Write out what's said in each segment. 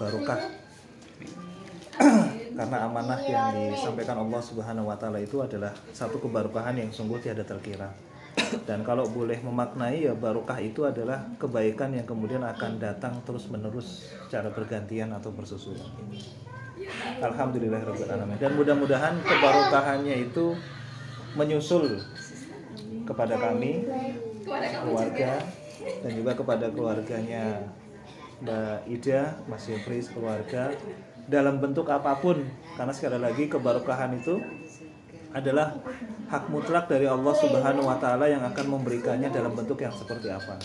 barokah karena amanah yang disampaikan Allah Subhanahu wa taala itu adalah satu keberkahan yang sungguh tiada terkira. Dan kalau boleh memaknai ya barokah itu adalah kebaikan yang kemudian akan datang terus-menerus secara bergantian atau bersusulan. Alhamdulillahirobbilalamin. Dan mudah-mudahan kebarokahannya itu menyusul kepada kami keluarga dan juga kepada keluarganya Mbak Ida, Mas Yofris, keluarga dalam bentuk apa pun karena sekali lagi kebarokahan itu adalah hak mutlak dari Allah Subhanahu wa taala yang akan memberikannya dalam bentuk yang seperti apa.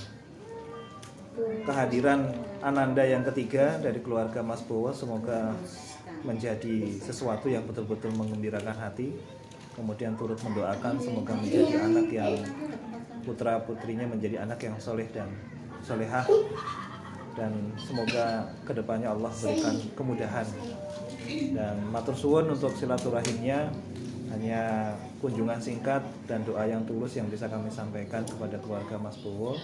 Kehadiran Ananda yang ketiga dari keluarga Mas Bowo semoga menjadi sesuatu yang betul-betul mengembirakan hati. Kemudian turut mendoakan semoga menjadi anak yang putra putrinya menjadi anak yang soleh dan solehah dan semoga ke depannya Allah berikan kemudahan. Dan matur suwun untuk silaturahimnya. Hanya kunjungan singkat dan doa yang tulus yang bisa kami sampaikan kepada keluarga Mas Bowo.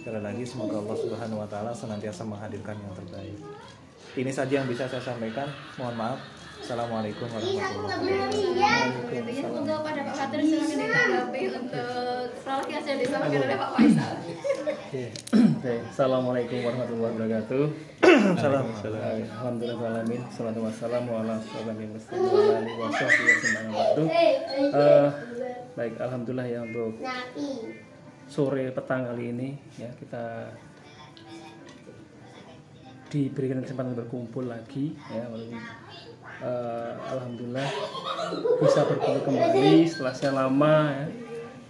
Sekali lagi semoga Allah Subhanahu Wa Taala senantiasa menghadirkan yang terbaik. Ini saja yang bisa saya sampaikan. Mohon maaf. Assalamualaikum warahmatullahi wabarakatuh. Untuk pada Pak Fatir silakan ditanggapi untuk prolog yang sudah disampaikan oleh Pak Faisal. Assalamualaikum warahmatullahi wabarakatuh. Salam. Alhamdulillah alamin. Salatu wassalamu ala asyrofil mursalin wa ala baik, alhamdulillah ya untuk sore petang kali ini ya kita diberikan kesempatan berkumpul lagi ya eh, alhamdulillah bisa berkumpul kembali setelah sekian lama ya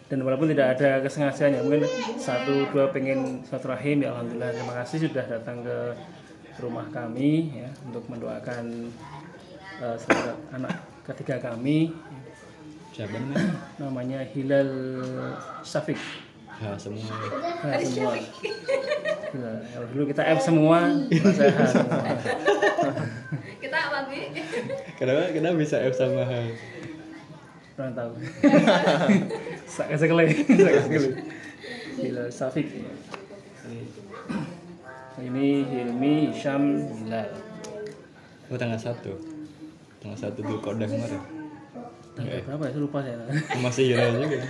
dan walaupun tidak ada kesengajaan ya mungkin satu dua pengen satu rahim ya alhamdulillah terima kasih sudah datang ke rumah kami ya untuk mendoakan eh, saudara anak ketiga kami Siapa namanya? namanya Hilal Safik Ha, semua. H semua kalau dulu kita F semua masa H semua Kita apa? Kenapa kenapa bisa F sama H? Kurang tahu. Sak sekali. Sak sekali Hilal Safik ini Hilmi Hisham Hilal Oh tanggal satu. Tanggal satu dulu kodang kemarin. tanggal berapa ya? Saya lupa saya. Masih Hilal juga.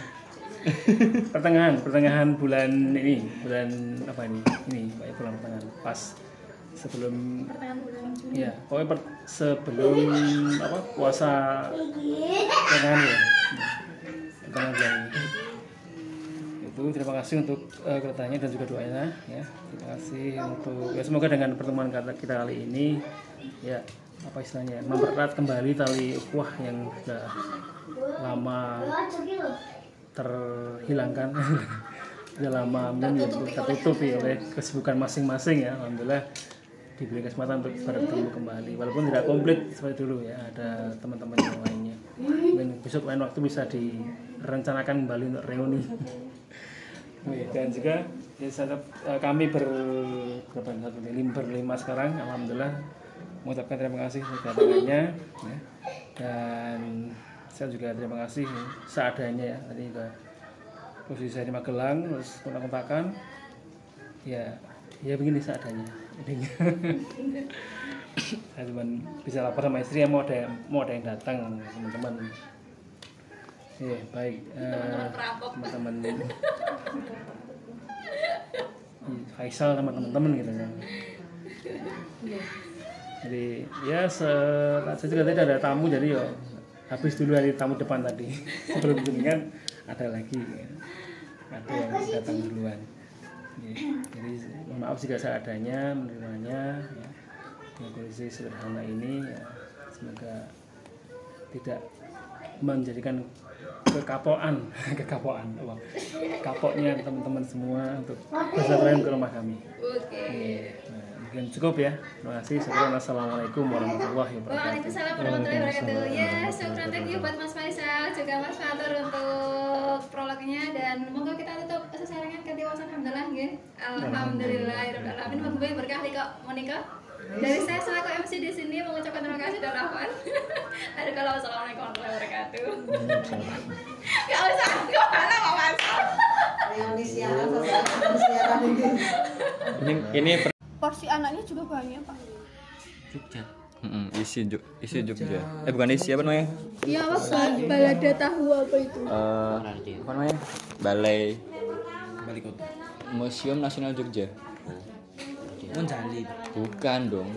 pertengahan pertengahan bulan ini. Bulan apa ini? Ini Pak, bulan pertengahan. Pas sebelum ya pokoknya per- sebelum apa puasa pertengahan ya. Pertengahan bulan ini itu terima kasih untuk eh, keretanya dan juga doanya ya. Terima kasih untuk ya semoga dengan pertemuan kata kita kali ini ya apa istilahnya mempererat kembali tali ukhuwah yang sudah lama terhilangkan. Sudah lama mungkin tertutupi oleh kesibukan masing-masing ya alhamdulillah diberi kesempatan untuk bertemu kembali. Walaupun tidak komplit seperti dulu ya ada teman-teman yang lainnya. Mungkin besok lain waktu bisa direncanakan kembali untuk reuni. Oke, dan juga ya, eh, kami ber berapa satu lim berlima sekarang alhamdulillah. Mengucapkan terima kasih kedatangannya ya. dan saya juga terima kasih seadanya ya. Tadi juga posisi saya di Magelang terus kontak-kontakan. Ya ya begini seadanya. Saya cuma bisa lapor sama istri ya mau ada mau ada yang datang teman-teman. Ya baik. Teman-teman Hmm, Faisal sama teman-teman gitu kan. Jadi ya se saya juga tadi ada tamu jadi ya habis dulu dari tamu depan tadi. Sebelum kan ada lagi. Ya. ada yang datang duluan jadi mohon maaf jika seadanya menerimanya ya. dengan kondisi sederhana ini ya semoga tidak menjadikan kekapoan kekapoan wah, kapoknya teman-teman semua untuk bersilaturahim ke rumah kami. Oke. Iya, nah, mungkin cukup ya. Terima kasih. Assalamualaikum warahmatullahi wabarakatuh. Waalaikumsalam warahmatullahi wabarakatuh. Ya, syukur thank you buat Mas Faisal juga Mas Fatur untuk prolognya dan moga kita tutup sesarengan ganti wawasan alhamdulillah nggih. Alhamdulillah alamin moga berkah nih kok Monika. Dari saya selaku MC di sini mengucapkan terima kasih dan rahman. Aduh kalau assalamualaikum warahmatullahi wabarakatuh. Gak usah, gak malah Pak Faisal. Reuni siaran, siaran ini. Ini ini porsi anaknya juga banyak pak Jogja Mm-mm, isi Jog- isi Jogja. Eh bukan isi apa namanya? iya apa balada tahu apa itu Eh, apa namanya? Balai balik kota Museum Nasional Jogja. Monjali Bukan dong.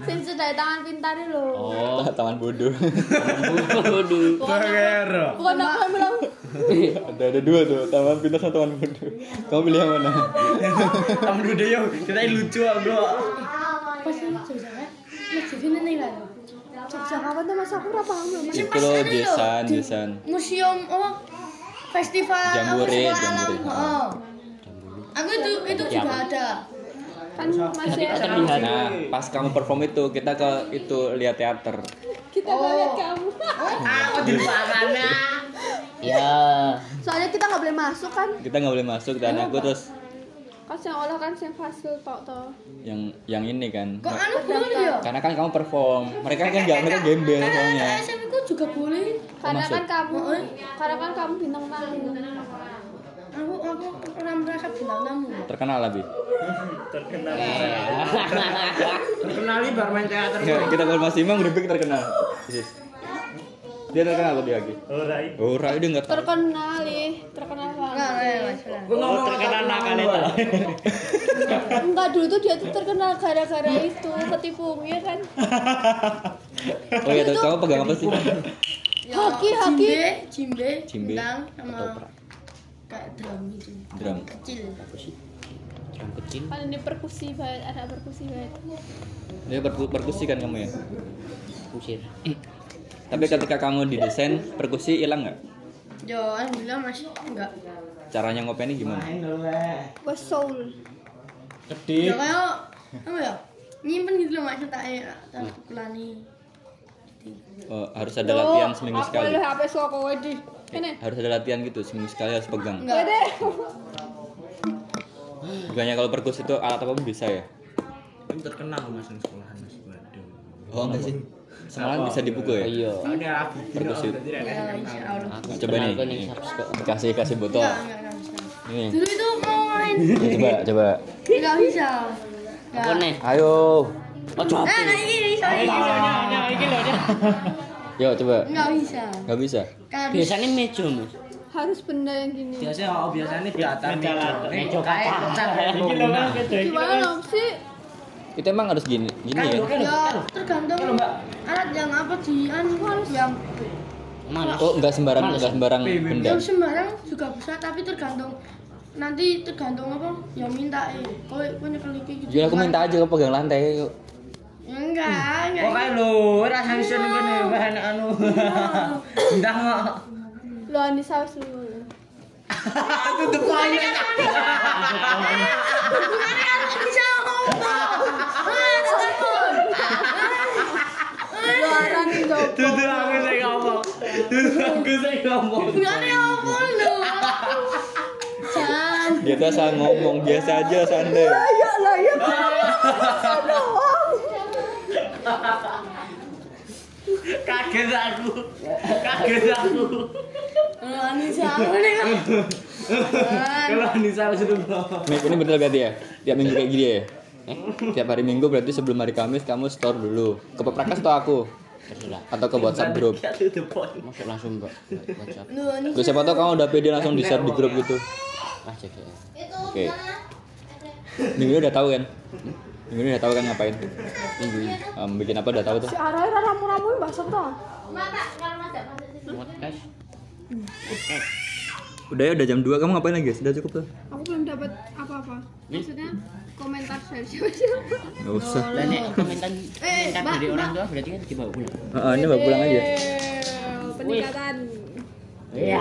sing sedaya tangan pintar itu loh Oh, taman bodoh. Waduh bukan aku yang bilang ada ada dua tuh, taman pintar sama taman bodoh. Kamu pilih yang mana? Taman Dude yo kita ini lucu bro pasti Jogja kan masjid ini nih lah Jogja kapan tuh mas aku ora paham Mas. Itu loh Jesan, Jesan. museum oh festival Jambore, apa. Jambore. oh. Aku itu itu juga ada. Kan masih ada. Nah, pas kamu perform itu kita ke itu lihat teater. kita nggak lihat kamu. Aku di luarannya Ya. Soalnya kita nggak boleh masuk kan? Kita nggak boleh masuk dan aku terus kan yang olah kan yang fasil tok toh yang yang ini kan. kok anu boleh ya? Karena kan kamu perform, mereka kan nggak mereka gembel soalnya. SM ku juga boleh. Karena kan kamu karena kan kamu bintang tamu. Aku aku pernah merasa bintang tamu. Terkenal lebih. Terkenali bar main teater Ya, kita kalau masih imam Rubik terkenal. Dia terkenal lebih lagi. Oh, Rai dia nggak tahu. terkenal ih terkenal banget Gue ngomong terkenal nakal itu enggak dulu tuh dia tuh terkenal gara-gara itu ketipu ya kan Oh iya, kamu pegang apa sih? hoki hoki Jimbe, Cimbe bintang atau sama kayak drum gitu. Drum. Kecil. Drum kecil kan ini perkusi banget ada perkusi banget Dia perku- perkusi kan kamu ya. Kusir Tapi ketika kamu didesain perkusi hilang nggak? Yo, alhamdulillah masih enggak. Caranya ngopennya gimana? was soul Ya kayak apa ya? Nyimpen gitu loh maksud tak ya, tak kulani. Oh, harus ada latihan seminggu aku sekali. HP ini Harus ada latihan gitu seminggu sekali harus pegang. Enggak. Wede. Bukannya kalau perkusi itu alat apa pun bisa ya? Ini terkenal mas di sekolahan mas Waduh Oh enggak sih. Semalam bisa dipukul ya? Iya Soalnya aku Perkusi. Ya, insya Allah. Aku Coba nih. Kasih kasih botol. Enggak, enggak, enggak. Ini. Dulu itu mau main, Ya, coba coba. enggak bisa. Apa nih? Ayo. Oh coba Eh, nah ini bisa, ini bisa. Yo coba. Enggak bisa. Nggak bisa. Kan Biasanya mejo mas harus benda yang gini biasanya oh biasanya datar meja. Mejo kaca Iki lho kan gimana sih Itu emang harus gini, gini ya? ya tergantung. Alat yang apa di anu yang Malas Oh, enggak sembarang enggak sembarang benda. yang sembarang juga bisa tapi tergantung. Nanti tergantung apa? Yang minta eh kau punya keliki gitu. Jadi aku minta aja kau pegang lantai. yuk. Enggak enggak. Kok kae lho, ora bisa ngene bahan anu. Entah kok. lo andi saus dulu Tutup aja. bisa ngomong lo arani jawab Tutup aku saya ngomong. Tutup aku saya ngomong. enggak ada apa lu jangan Dia tuh asal ngomong biasa aja santai. ya lah ya Kaget aku. Kaget aku. Anu siapa nih kan? Kalau Anissa harus itu bro. Mik, ini bener berarti ya? Tiap minggu kayak gini ya? Eh? Tiap hari minggu berarti sebelum hari Kamis kamu store dulu. Ke Peprakas atau aku? Terserah Atau ke WhatsApp grup? Masuk langsung mbak WhatsApp Lu siapa tau kamu udah pede langsung di share di grup gitu. Ah cek ya Oke. Minggu ini udah tahu kan? Minggu ini udah tahu kan ngapain? Minggu ini. Em, bikin apa udah tahu tuh? si arah arah ramu ramu bahasa toh Podcast Udah ya udah jam 2 kamu ngapain lagi? Sudah cukup tuh. aku belum dapat maksudnya komentar dari siapa-siapa Gak usah. Dan nek komentar komentar dari orang tua berarti kan dibawa pulang. Heeh, ini bawa pulang aja. Eh, peningkatan. Iya